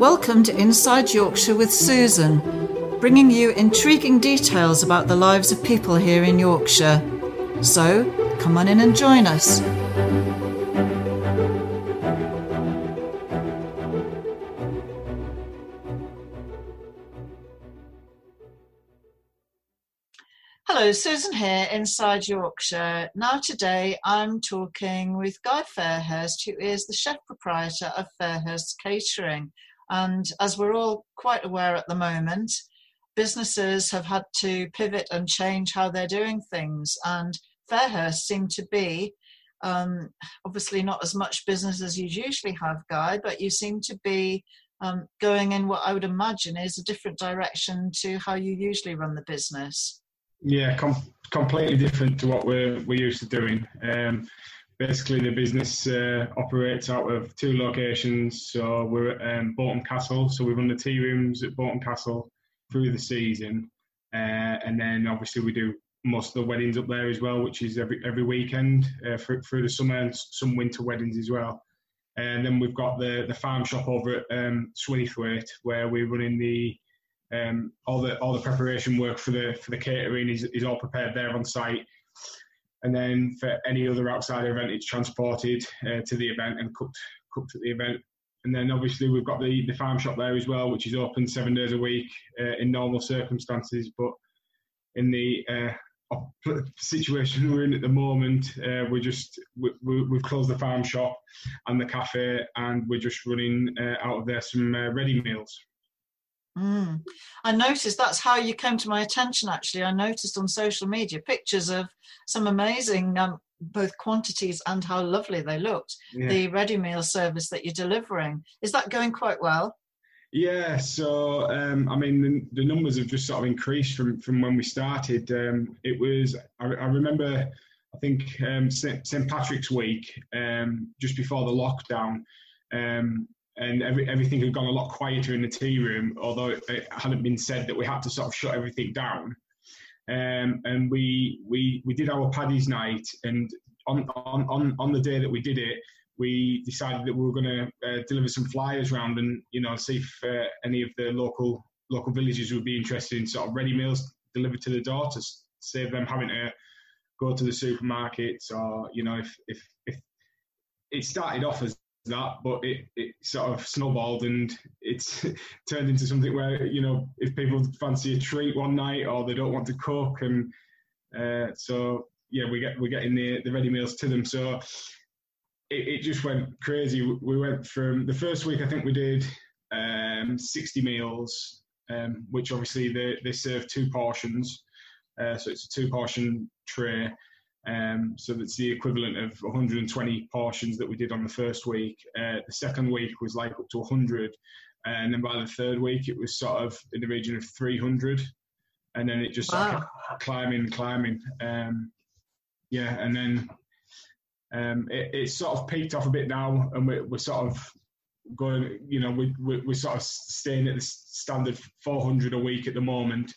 Welcome to Inside Yorkshire with Susan, bringing you intriguing details about the lives of people here in Yorkshire. So, come on in and join us. Hello, Susan here, Inside Yorkshire. Now, today I'm talking with Guy Fairhurst, who is the chef proprietor of Fairhurst Catering. And as we're all quite aware at the moment, businesses have had to pivot and change how they're doing things. And Fairhurst seemed to be um, obviously not as much business as you usually have, Guy, but you seem to be um, going in what I would imagine is a different direction to how you usually run the business. Yeah, com- completely different to what we're we're used to doing. Um, basically, the business uh, operates out of two locations. So we're at um, Bolton Castle. So we run the tea rooms at Bolton Castle through the season, uh, and then obviously we do most of the weddings up there as well, which is every every weekend uh, through, the summer and some winter weddings as well. And then we've got the the farm shop over at um, Swinithwaite, where we're running the um, all the all the preparation work for the for the catering is, is all prepared there on site, and then for any other outside event, it's transported uh, to the event and cooked cooked at the event. And then obviously we've got the the farm shop there as well, which is open seven days a week uh, in normal circumstances. But in the uh, situation we're in at the moment, uh, we're just we, have closed the farm shop and the cafe, and we're just running uh, out of there some uh, ready meals. Mm. I noticed that's how you came to my attention. Actually, I noticed on social media pictures of some amazing um, both quantities and how lovely they looked. Yeah. The ready meal service that you're delivering is that going quite well? Yeah, so um, I mean the, the, numbers have just sort of increased from from when we started. Um, it was I, I, remember I think um, St Patrick's Week um, just before the lockdown. Um, and every, everything had gone a lot quieter in the tea room, although it, hadn't been said that we had to sort of shut everything down. Um, and we we we did our Paddy's night, and on on on on the day that we did it, we decided that we were going to uh, deliver some flyers around and you know see if uh, any of the local local villages would be interested in sort of ready meals delivered to the door to save them having to go to the supermarkets or you know if if if it started off as that, but it, it sort of snowballed and it's turned into something where, you know, if people fancy a treat one night or they don't want to cook and uh, so yeah, we get we're getting the the ready meals to them. So it, it, just went crazy. We went from the first week I think we did um, 60 meals, um, which obviously they, they serve two portions. Uh, so it's a two portion tray. Um, so that's the equivalent of 120 portions that we did on the first week. Uh, the second week was like up to 100, and then by the third week it was sort of in the region of 300, and then it just wow. climbing, climbing. Um, yeah, and then um, it, it, sort of peaked off a bit now, and we're, we're sort of going. You know, we, we, we're sort of staying at the standard 400 a week at the moment.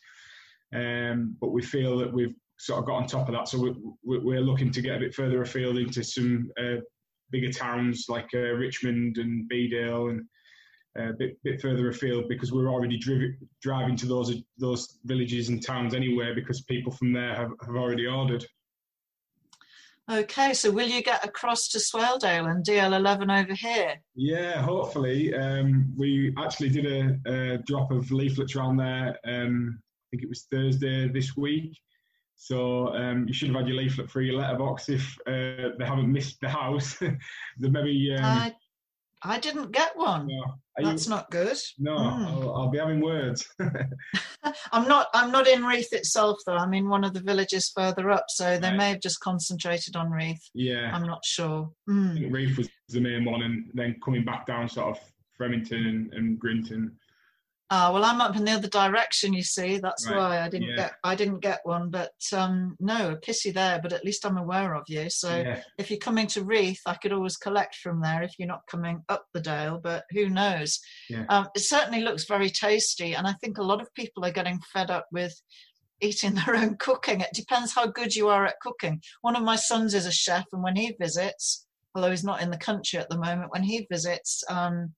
Um, but we feel that we've sort of got on top of that. So we, are looking to get a bit further afield into some uh, bigger towns like uh, Richmond and Bedale and uh, a bit, bit further afield because we're already driv- driving to those those villages and towns anywhere because people from there have, have already ordered. Okay, so will you get across to Swaledale and DL11 over here? Yeah, hopefully. Um, we actually did a, a, drop of leaflets around there. Um, I think it was Thursday this week. So um, you should have had your leaflet for your letterbox if uh, they haven't missed the house. they maybe. Um, I, I didn't get one. No. That's you, not good. No, mm. I'll, I'll, be having words. I'm not. I'm not in Reeth itself, though. I'm in one of the villages further up, so they right. may have just concentrated on Reeth. Yeah, I'm not sure. Mm. Was the main one, and then coming back down, sort of Fremington and, and Grinton. Ah, well, I'm up in the other direction. You see, that's right. why I didn't yeah. get I didn't get one. But um, no, a pissy there. But at least I'm aware of you. So yeah. if you're coming to Reeth, I could always collect from there. If you're not coming up the Dale, but who knows? Yeah. Um, it certainly looks very tasty, and I think a lot of people are getting fed up with eating their own cooking. It depends how good you are at cooking. One of my sons is a chef, and when he visits, although he's not in the country at the moment, when he visits. Um,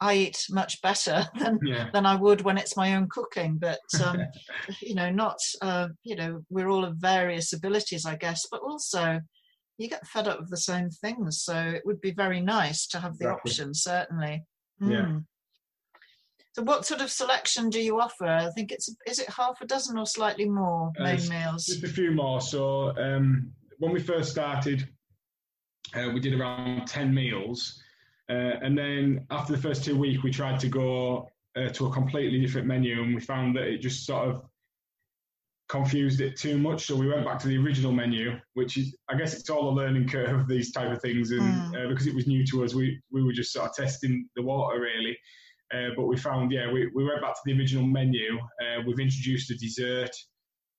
I eat much better than Yeah. than I would when it's my own cooking. But um, you know, not uh, you know, we're all of various abilities, I guess, but also you get fed up with the same things. So it would be very nice to have the Exactly. option, certainly. Yeah. Mm. So, what sort of selection do you offer? I think it's is it half a dozen or slightly more Uh, main it's meals? Just a few more. So um, when we first started, uh, we did around ten meals, uh, and then after the first two weeks, we tried to go uh, to a completely different menu, and we found that it just sort of confused it too much. So we went back to the original menu, which is, I guess, it's all a learning curve these type of things, and Mm. uh, because it was new to us, we we were just sort of testing the water really. Uh, but we found, yeah, we, we went back to the original menu. Uh, we've introduced a dessert,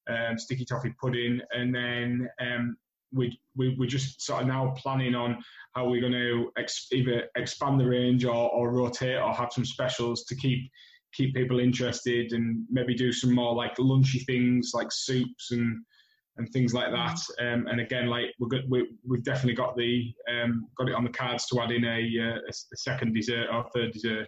um, sticky toffee pudding, and then um, we, we, we're just sort of now planning on how we're going to ex- either expand the range or, or rotate or have some specials to keep keep people interested and maybe do some more like lunchy things like soups and and things like that. Um, and again, like we're good, we, we've definitely got the um, got it on the cards to add in a, uh, a, a second dessert or third dessert.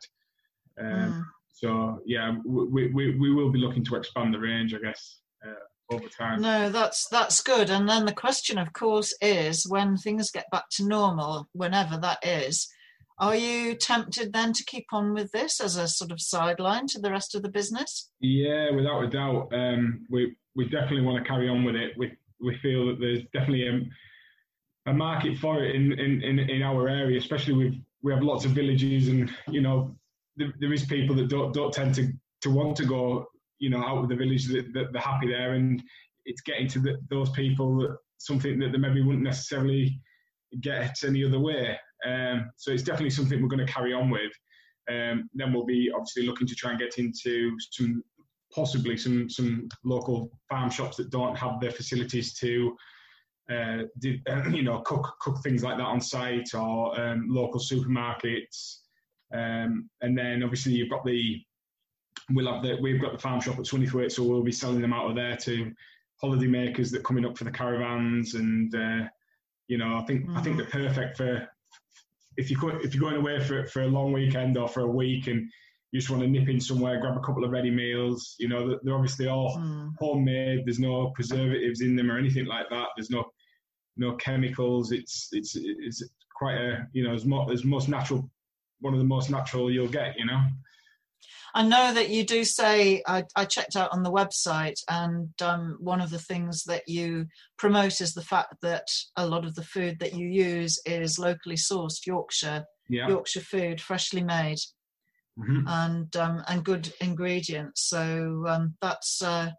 Um, Mm. So yeah, we, we, we will be looking to expand the range, I guess, uh, over time. No, that's that's good. And then the question, of course, is when things get back to normal, whenever that is, are you tempted then to keep on with this as a sort of sideline to the rest of the business? Yeah, without a doubt, um, we we definitely want to carry on with it. We we feel that there's definitely a, a market for it in, in, in, in our area, especially with we have lots of villages, and you know there, there is people that don't don't tend to, to want to go you know out of the village that, that they're happy there, and it's getting to the, those people that something that they maybe wouldn't necessarily get any other way. Um, so it's definitely something we're going to carry on with. Um, then we'll be obviously looking to try and get into some possibly some some local farm shops that don't have the facilities to uh, do, you know cook cook things like that on site or um, local supermarkets. Um, and then obviously you've got the we'll have the we've got the farm shop at Swinithwaite, so we'll be selling them out of there to holiday makers that are coming up for the caravans and uh, you know I think I think they're perfect for if you if you're going away for for a long weekend or for a week and you just want to nip in somewhere, grab a couple of ready meals. You know, they're obviously all Mm. homemade. There's no preservatives in them or anything like that. There's no no chemicals. It's it's it's quite a you know as mo- as most natural, one of the most natural you'll get. You know. I know that you do say, I, I checked out on the website, and um, one of the things that you promote is the fact that a lot of the food that you use is locally sourced Yorkshire, Yeah. Yorkshire food, freshly made, Mhm. and um, and good ingredients. So um, that's uh,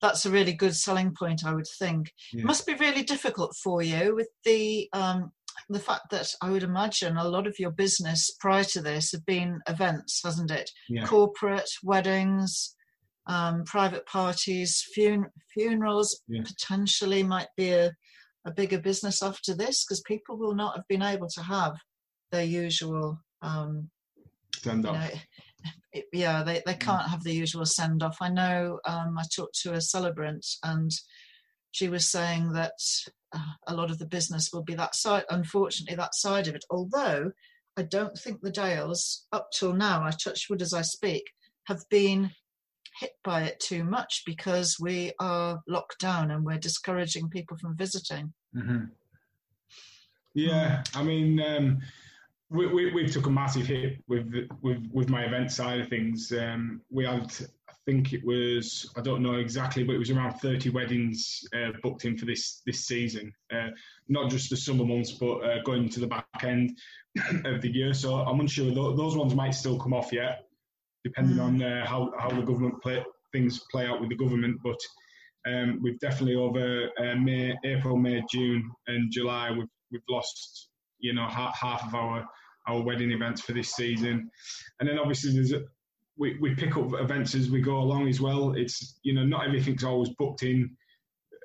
that's a really good selling point, I would think. Yeah. It must be really difficult for you with the um, the fact that I would imagine a lot of your business prior to this have been events, hasn't it? Yeah. Corporate weddings, um, private parties, fun- funerals Yeah. potentially might be a, a bigger business after this because people will not have been able to have their usual um, Stand you know, yeah, they, they can't have the usual send off. I know um, I talked to a celebrant and she was saying that a lot of the business will be that side, unfortunately, that side of it. Although I don't think the Dales, up till now, I touch wood as I speak, have been hit by it too much because we are locked down and we're discouraging people from visiting. hmm Yeah, I mean, um, we, we we took a massive hit with with with my event side of things. Um, we had, I think it was, I don't know exactly, but it was around thirty weddings uh, booked in for this this season. Uh, not just the summer months, but uh, going to the back end of the year. So I'm unsure tho- those ones might still come off yet, depending Mm. on uh, how how the government play things play out with the government, but. Um, we've definitely over uh, May, April, May, June, and July. We've we've lost, you know, half, half of our our wedding events for this season, and then obviously there's a, we we pick up events as we go along as well. It's you know not everything's always booked in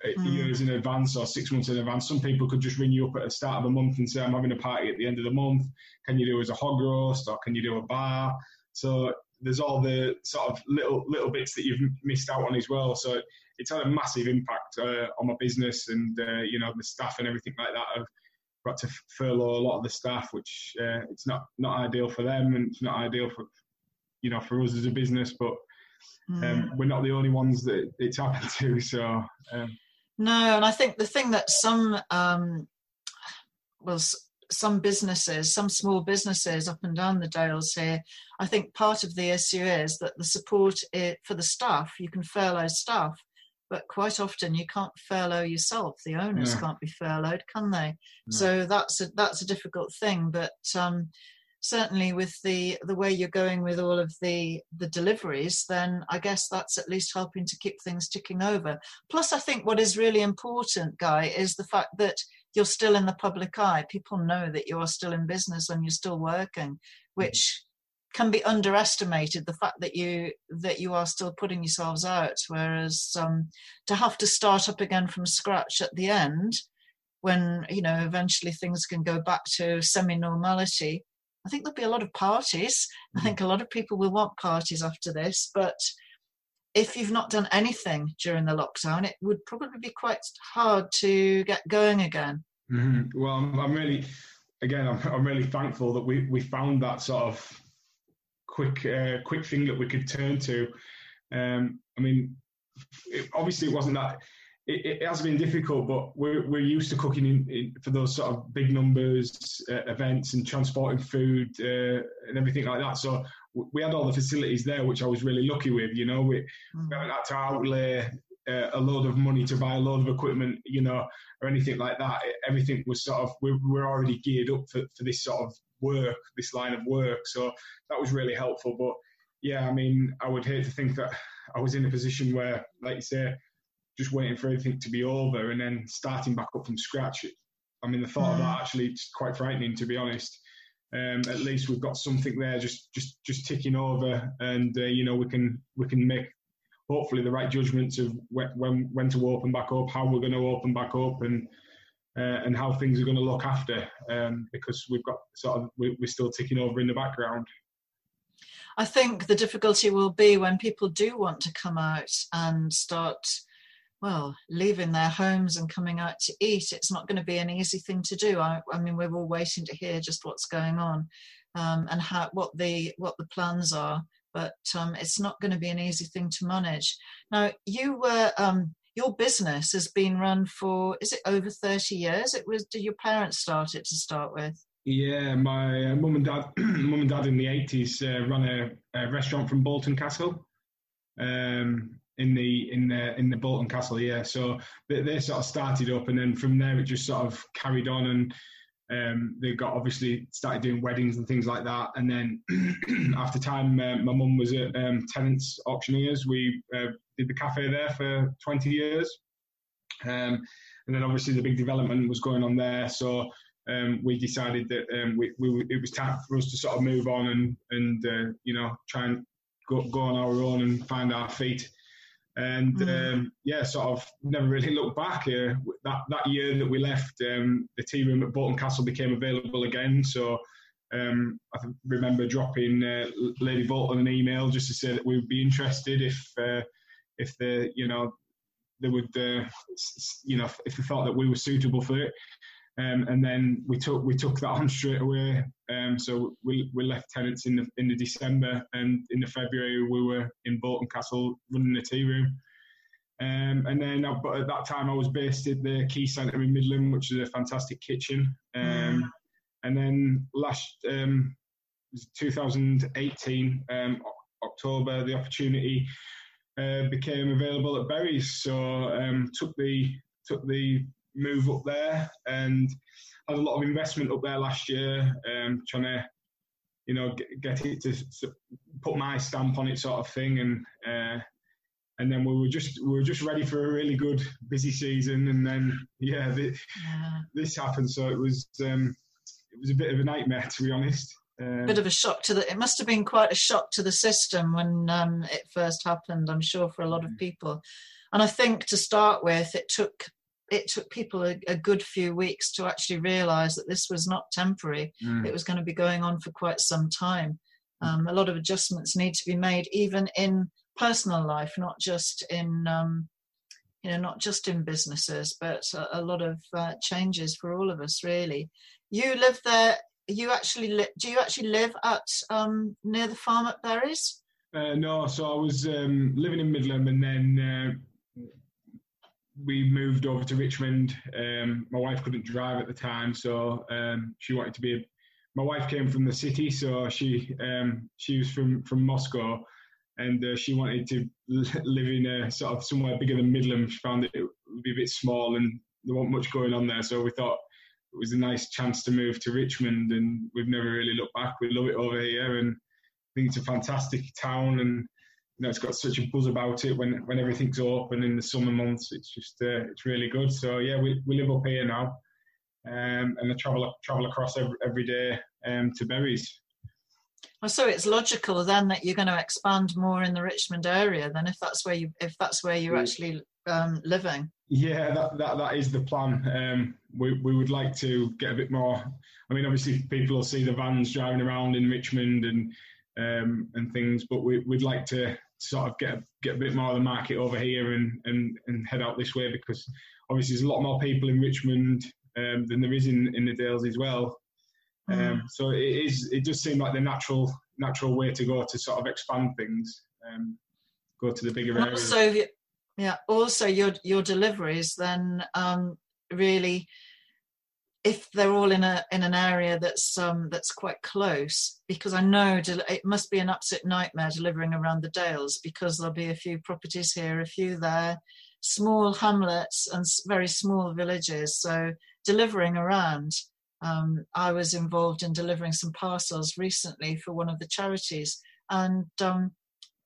Mm. years in advance or six months in advance. Some people could just ring you up at the start of the month and say, "I'm having a party at the end of the month. Can you do as a hog roast or can you do a bar?" So there's all the sort of little little bits that you've missed out on as well. So it's had a massive impact uh, on my business and uh, you know the staff and everything like that. I've got to furlough a lot of the staff, which uh, it's not not ideal for them and it's not ideal for you know for us as a business. But um, mm. we're not the only ones that it's happened to. So um, no, and I think the thing that some um, well some businesses, some small businesses up and down the Dales here, I think part of the issue is that the support for the staff, you can furlough staff, but quite often you can't furlough yourself. The owners can't be furloughed, can they? No. So that's a that's a difficult thing. But um, certainly with the the way you're going with all of the the deliveries, then I guess that's at least helping to keep things ticking over. Plus, I think what is really important, Guy, is the fact that you're still in the public eye. People know that you are still in business and you're still working, which can be underestimated the fact that you that you are still putting yourselves out whereas um, to have to start up again from scratch at the end when you know eventually things can go back to semi normality i think there'll be a lot of parties i mm. think a lot of people will want parties after this but if you've not done anything during the lockdown it would probably be quite hard to get going again mm-hmm. well I'm, I'm, really again I'm, I'm really thankful that we we found that sort of quick uh, quick thing that we could turn to. Um, I mean, it, obviously it wasn't that. It, it, has been difficult, but we're we're used to cooking in, in for those sort of big numbers uh, events and transporting food uh, and everything like that. So we had all the facilities there, which I was really lucky with. You know, we, mm. we haven't had to outlay uh, a load of money to buy a load of equipment, you know, or anything like that. Everything was sort of we we're already geared up for, for this sort of work, this line of work. So that was really helpful. But yeah, I mean, I would hate to think that I was in a position where, like you say, just waiting for everything to be over and then starting back up from scratch. I mean, the thought of that mm. actually is quite frightening, to be honest. Um, at least we've got something there, just just just ticking over, and uh, you know we can we can make hopefully the right judgments of when when to open back up, how we're going to open back up, and uh, and how things are going to look after um, because we've got sort of we're still ticking over in the background. I think the difficulty will be when people do want to come out and start, well, leaving their homes and coming out to eat. It's not going to be an easy thing to do. I, I mean, we're all waiting to hear just what's going on um, and how what the what the plans are. But um, it's not going to be an easy thing to manage. Now, you were um, your business has been run for is it over 30 years it was did your parents start it to start with yeah my uh, mum and dad mum and dad in the 80s uh, ran a, a, restaurant from bolton castle um, in the in the in the bolton castle yeah so they, they, sort of started up and then from there it just sort of carried on and um, they got obviously started doing weddings and things like that. And then after time, uh, my mum was at um, Tennants Auctioneers. We uh, did the cafe there for 20 years. Um, and then obviously the big development was going on there. So um, we decided that um, we, we, it was time for us to sort of move on and, and uh, you know, try and go, go on our own and find our feet and mm. um, yeah, sort of never really looked back. Uh, that that year that we left, um, the tea room at Bolton Castle became available again. So um, I remember dropping uh, Lady Bolton an email just to say that we would be interested if uh, if the you know they would uh, you know if they thought that we were suitable for it. Um, and then we took we took that on straight away. Um, so we, we left Tennants in the in the December, and in the February we were in Bolton Castle running the tea room. Um, and then, uh, but at that time, I was based at the Key Centre in Middleham, which is a fantastic kitchen. Um, mm. And then last um, 2018 um, October, the opportunity uh, became available at Berrys. So um, took the took the move up there and had a lot of investment up there last year, um, trying to, you know, get, get it to, to, put my stamp on it, sort of thing, and uh, and then we were just we were just ready for a really good busy season, and then yeah, this, yeah. this happened, so it was um, it was a bit of a nightmare to be honest. Um, bit of a shock to the. It must have been quite a shock to the system when um, it first happened. I'm sure for a lot of mm. people, and I think to start with, it took it took people a, a, good few weeks to actually realize that this was not temporary. Mm. It was going to be going on for quite some time. Mm. Um, a lot of adjustments need to be made, even in personal life, not just in um, you know, not just in businesses, but a, a lot of uh, changes for all of us, really. You live there. You actually li- do you actually live at um, near the farm at Berrys? Uh, no, so I was um, living in Middleham, and then uh, we moved over to Richmond. Um, my wife couldn't drive at the time, so um, she wanted to be. A, my wife came from the city, so she um, she was from from Moscow, and uh, she wanted to live in a sort of somewhere bigger than Middleham. She found it would be a bit small and there wasn't much going on there, so we thought it was a nice chance to move to Richmond, and we've never really looked back. We love it over here, and I think it's a fantastic town, and you know it's got such a buzz about it when when everything's open in the summer months. It's just uh, it's really good. So yeah, we we live up here now, um, and I travel travel across every, every day um, to Berrys. Well, so it's logical then that you're going to expand more in the Richmond area than if that's where you if that's where you're actually um, living. Yeah, that, that that is the plan. Um, we we would like to get a bit more. I mean, obviously, people will see the vans driving around in Richmond and um, and things, but we, would like to sort of get get a bit more of the market over here and and, and head out this way because obviously there's a lot more people in Richmond um, than there is in in the Dales as well. Mm. Um, so it is. It does seem like the natural natural way to go to sort of expand things, um, go to the bigger areas. So yeah. Also, your your deliveries then um, really, if they're all in a in an area that's um, that's quite close, because I know it must be an absolute nightmare delivering around the Dales because there'll be a few properties here, a few there, small hamlets and very small villages. So delivering around um, I was involved in delivering some parcels recently for one of the charities, and um,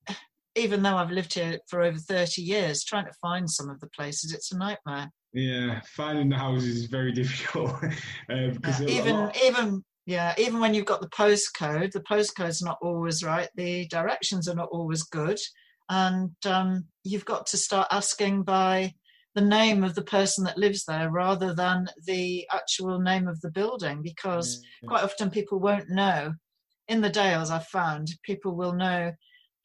even though I've lived here for over 30 years, trying to find some of the places, it's a nightmare. Yeah, finding the houses is very difficult. uh, because yeah, even even yeah, even when you've got the postcode, the postcode's not always right. The directions are not always good, and um, you've got to start asking by the name of the person that lives there rather than the actual name of the building because mm-hmm. quite often people won't know in the dales i've found people will know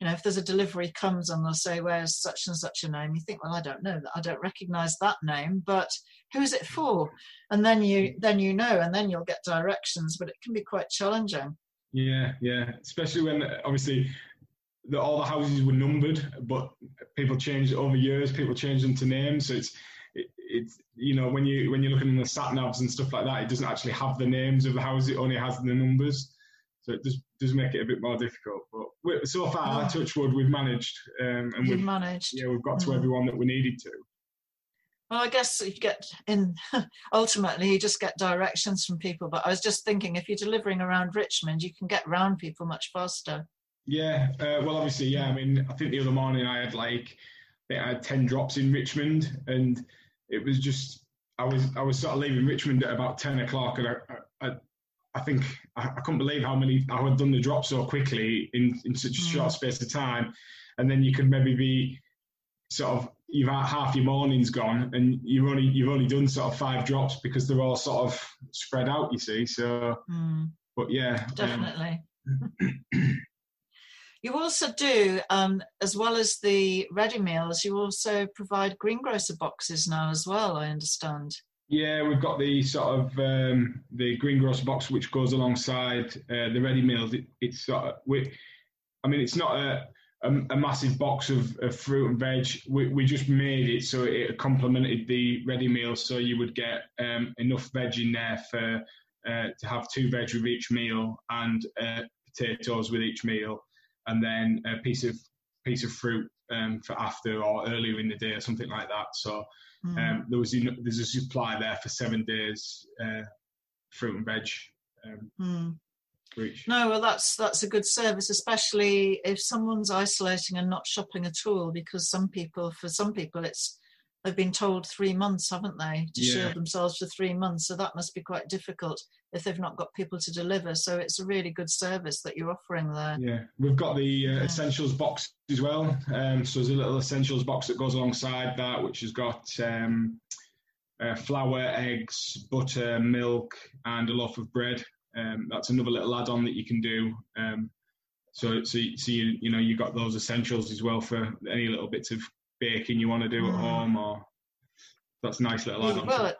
you know if there's a delivery comes and they'll say where's such and such a name you think well i don't know that i don't recognize that name but who's it for and then you then you know and then you'll get directions but it can be quite challenging yeah yeah especially when obviously the, all the houses were numbered, but people changed over years. People changed them to names, so it's it, it's you know when you when you're looking in the sat navs and stuff like that, it doesn't actually have the names of the houses; it only has the numbers. So it does does make it a bit more difficult. But so far, oh. touch wood, we've managed. Um, and we've managed. Yeah, we've got to mm. everyone that we needed to. Well, I guess you get in. ultimately, you just get directions from people. But I was just thinking, if you're delivering around Richmond, you can get around people much faster. Yeah, uh, well, obviously, yeah. I mean, I think the other morning I had like I, I had ten drops in Richmond, and it was just I was I was sort of leaving Richmond at about ten o'clock, and I I, I think I, I couldn't believe how many I had done the drop so quickly in in such a short mm. space of time, and then you could maybe be sort of you've had half your morning's gone, and you've only you've only done sort of five drops because they're all sort of spread out. You see, so mm. but yeah, um, definitely. Um, You also do, um, as well as the ready meals, you also provide greengrocer boxes now as well, I understand. Yeah, we've got the sort of um, the greengrocer box which goes alongside uh, the ready meals. It, it's sort of, we, I mean, it's not a, a, a massive box of, of, fruit and veg. We, we just made it so it complemented the ready meals, so you would get um, enough veg in there for uh, to have two veg with each meal and uh, potatoes with each meal and then a piece of piece of fruit um, for after or earlier in the day or something like that. So mm. um, there was there's a supply there for seven days, uh, fruit and veg. Um, mm. No, well, that's that's a good service, especially if someone's isolating and not shopping at all. Because some people, for some people, it's they've been told three months, haven't they, to yeah. shield themselves for three months. So that must be quite difficult if they've not got people to deliver. So it's a really good service that you're offering there. Yeah, we've got the uh, yeah. essentials box as well. Um, so there's a little essentials box that goes alongside that, which has got um, uh, flour, eggs, butter, milk, and a loaf of bread. Um, that's another little add-on that you can do. Um, so, so, so you, you know you've got those essentials as well for any little bits of baking you want to do mm. at home, or that's a nice little add-on. Well, it,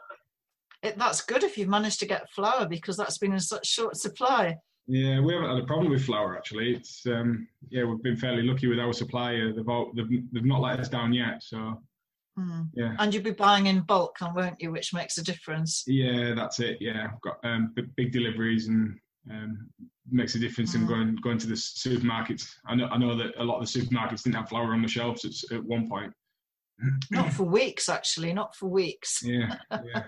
it, that's good if you've managed to get flour because that's been in such short supply. Yeah, we haven't had a problem with flour actually. It's um, yeah, we've been fairly lucky with our supplier. They've all, they've, they've not let us down yet. So mm. yeah, and you'd be buying in bulk, and won't you? Which makes a difference. Yeah, that's it. Yeah, I've got um, big deliveries and um, makes a difference mm. in going going to the supermarkets. I know I know that a lot of the supermarkets didn't have flour on the shelves at, at one point not for weeks actually not for weeks yeah, yeah.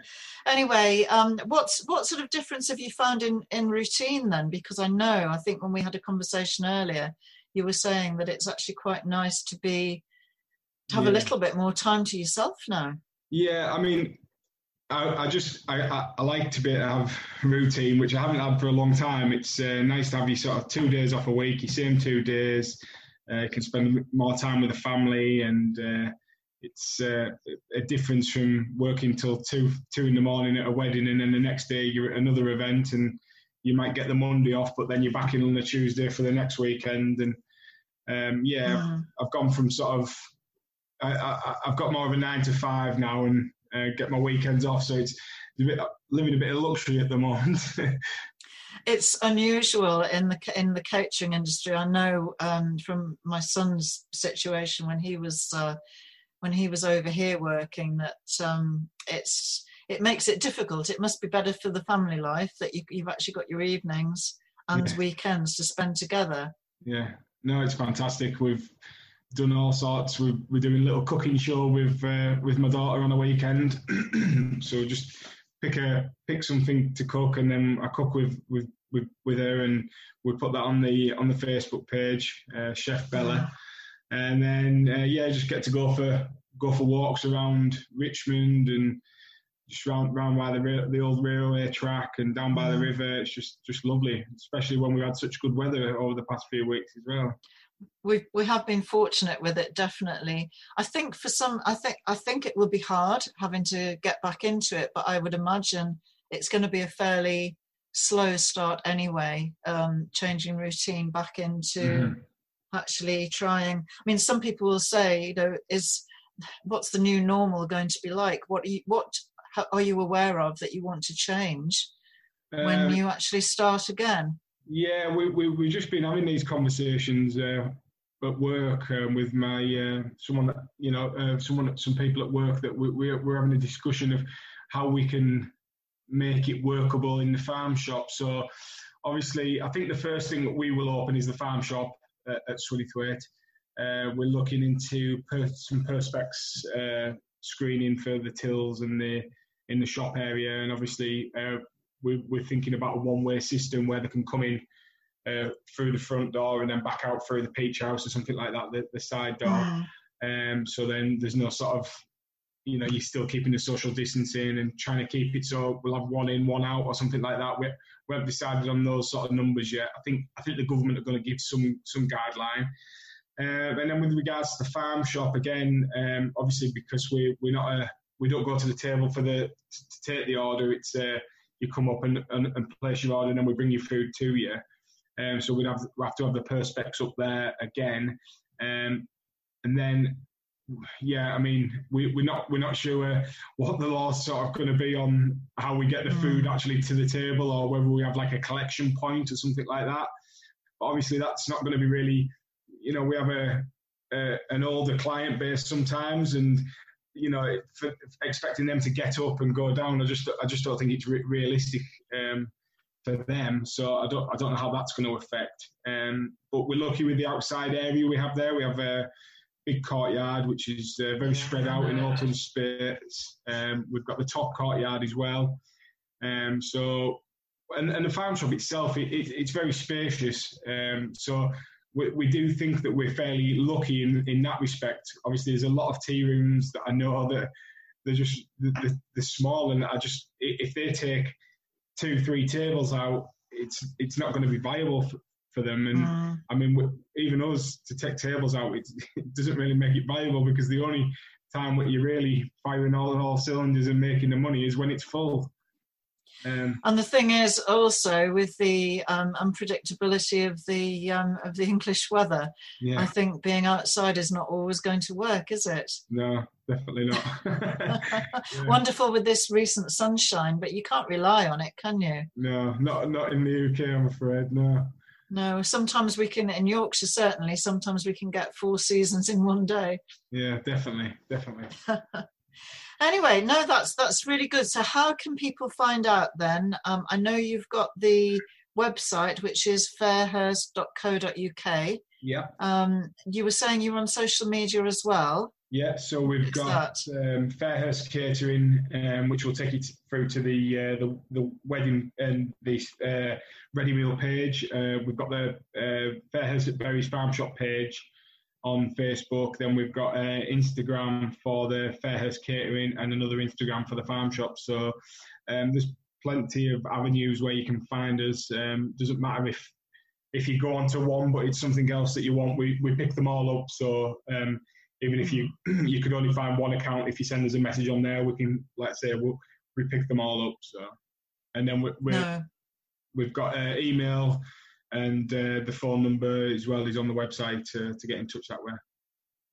anyway um, what's what sort of difference have you found in in routine then because i know i think when we had a conversation earlier you were saying that it's actually quite nice to be to have yeah. a little bit more time to yourself now yeah i mean I, I just I, I, I, like to be have routine, which I haven't had for a long time. It's uh, nice to have you sort of two days off a week, you same two days. Uh, you can spend more time with the family, and uh, it's uh, a difference from working till two two in the morning at a wedding and then the next day you're at another event and you might get the Monday off, but then you're back in on the Tuesday for the next weekend. And um, yeah, mm. I've gone from sort of I, have got more of a nine to five now and uh, get my weekends off, so it's a bit, living a bit of luxury at the moment. it's unusual in the in the coaching industry. I know um, from my son's situation when he was uh, when he was over here working that um, it's it makes it difficult. It must be better for the family life that you, have actually got your evenings and yeah. weekends to spend together. Yeah, no, it's fantastic. We've done all sorts. We're, we're doing a little cooking show with uh, with my daughter on a weekend. so just pick a pick something to cook, and then I cook with with with, with her, and we put that on the on the Facebook page, uh, Chef Bella and then uh, yeah, just get to go for go for walks around Richmond and just round round by the the old railway track and down by the mm. river. It's just just lovely, especially when we've had such good weather over the past few weeks as well. We we have been fortunate with it, definitely. I think for some, I think I think it will be hard having to get back into it, but I would imagine it's going to be a fairly slow start anyway. Um, changing routine back into. Mm-hmm actually trying i mean some people will say you know is what's the new normal going to be like what are you, what are you aware of that you want to change when um, you actually start again yeah we, we, we've just been having these conversations uh, at work um, with my uh, someone that you know uh, someone some people at work that we, we're, we're having a discussion of how we can make it workable in the farm shop so obviously i think the first thing that we will open is the farm shop at, at Swinithwaite. Uh, we're looking into per, some perspex uh, screening for the tills and the in the shop area, and obviously uh, we're, we're, thinking about a one-way system where they can come in uh, through the front door and then back out through the peach house or something like that, the, the side door. Mm. Um, so then there's no sort of you know, you're still keeping the social distancing and trying to keep it so we'll have one in, one out, or something like that. We, we haven't decided on those sort of numbers yet. I think I think the government are going to give some some guideline. Uh, and then with regards to the farm shop, again, um, obviously because we we're not a we don't go to the table for the to take the order. It's uh, you come up and, and, and, place your order, and then we bring your food to you. Um, so we'd have we have to have the perspex up there again, um, and then yeah, I mean, we, we're not we're not sure what the law's sort of going to be on how we get the food mm. actually to the table, or whether we have like a collection point or something like that. But obviously, that's not going to be really, you know, we have a, a an older client base sometimes, and you know, for, expecting them to get up and go down, I just I just don't think it's re- realistic um, for them. So I don't I don't know how that's going to affect. Um, but we're lucky with the outside area we have there. We have a big courtyard, which is uh, very spread out in open space. Um, we've got the top courtyard as well. Um, so, and, and, the farm shop itself, it, it, it's very spacious. Um, so, we, we, do think that we're fairly lucky in, in that respect. Obviously, there's a lot of tea rooms that I know that they're just they're, they're small, and I just if they take two, three tables out, it's it's not going to be viable for, for them. And mm. I mean, even us to take tables out, it, it, doesn't really make it viable because the only time that you're really firing all all cylinders and making the money is when it's full. Um, and the thing is also with the um, unpredictability of the um, of the English weather, yeah. I think being outside is not always going to work, is it? No, definitely not. yeah. Wonderful with this recent sunshine, but you can't rely on it, can you? No, not not in the UK, I'm afraid. No. No, sometimes we can in Yorkshire certainly. Sometimes we can get four seasons in one day. Yeah, definitely, definitely. anyway, no, that's that's really good. So, how can people find out then? Um, I know you've got the website, which is fairhurst.co.uk. Yeah. Um, you were saying you're on social media as well. Yeah, so we've got um, Fairhurst Catering, um, which will take you through to the uh, the, the wedding and the uh, ready meal page. Uh, we've got the uh, Fairhurst at Berrys Farm Shop page, on Facebook. Then we've got uh, Instagram for the Fairhurst Catering and another Instagram for the farm shop. So um, there's plenty of avenues where you can find us. Um, doesn't matter if if you go onto one, but it's something else that you want. We we pick them all up. So um, even if you you could only find one account, if you send us a message on there, we can let's say we'll we pick them all up. So and then we're, we're no. we've got uh, email and uh, the phone number as well is on the website to, to get in touch that way.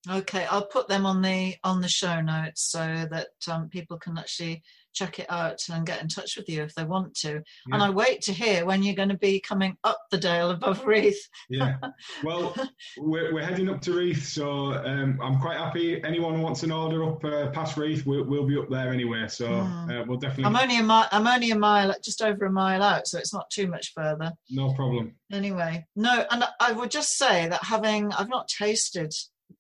Okay, I'll put them on the on the show notes so that um, people can actually check it out and get in touch with you if they want to. Yeah. And I wait to hear when you're going to be coming up the Dale above Reeth. yeah, well, we're, we're heading up to Reeth, so um, I'm quite happy. Anyone who wants an order up uh, past Reeth, we'll, we'll, be up there anyway. So mm. uh, we'll definitely. I'm only a mile. I'm only a mile, just over a mile out, so it's not too much further. No problem. Anyway, no, and I would just say that having I've not tasted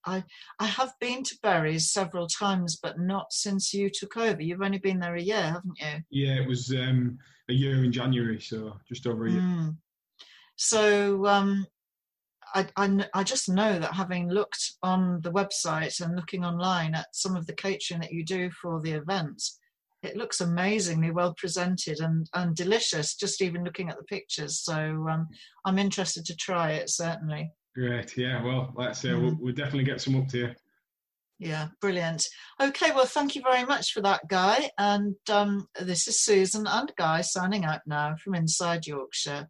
I I have been to Berrys several times, but not since you took over. You've only been there a year, haven't you? Yeah, it was um, a year in January, so just over a year. Mm. So um, I, I, I just know that having looked on the website and looking online at some of the catering that you do for the events, it looks amazingly well presented and, and delicious, just even looking at the pictures. So um, I'm interested to try it, certainly. Great. Yeah. Well, let's uh, mm. we'll, we'll definitely get some up to you. Yeah, brilliant. Okay, well, thank you very much for that, Guy. And um, this is Susan and Guy signing out now from inside Yorkshire.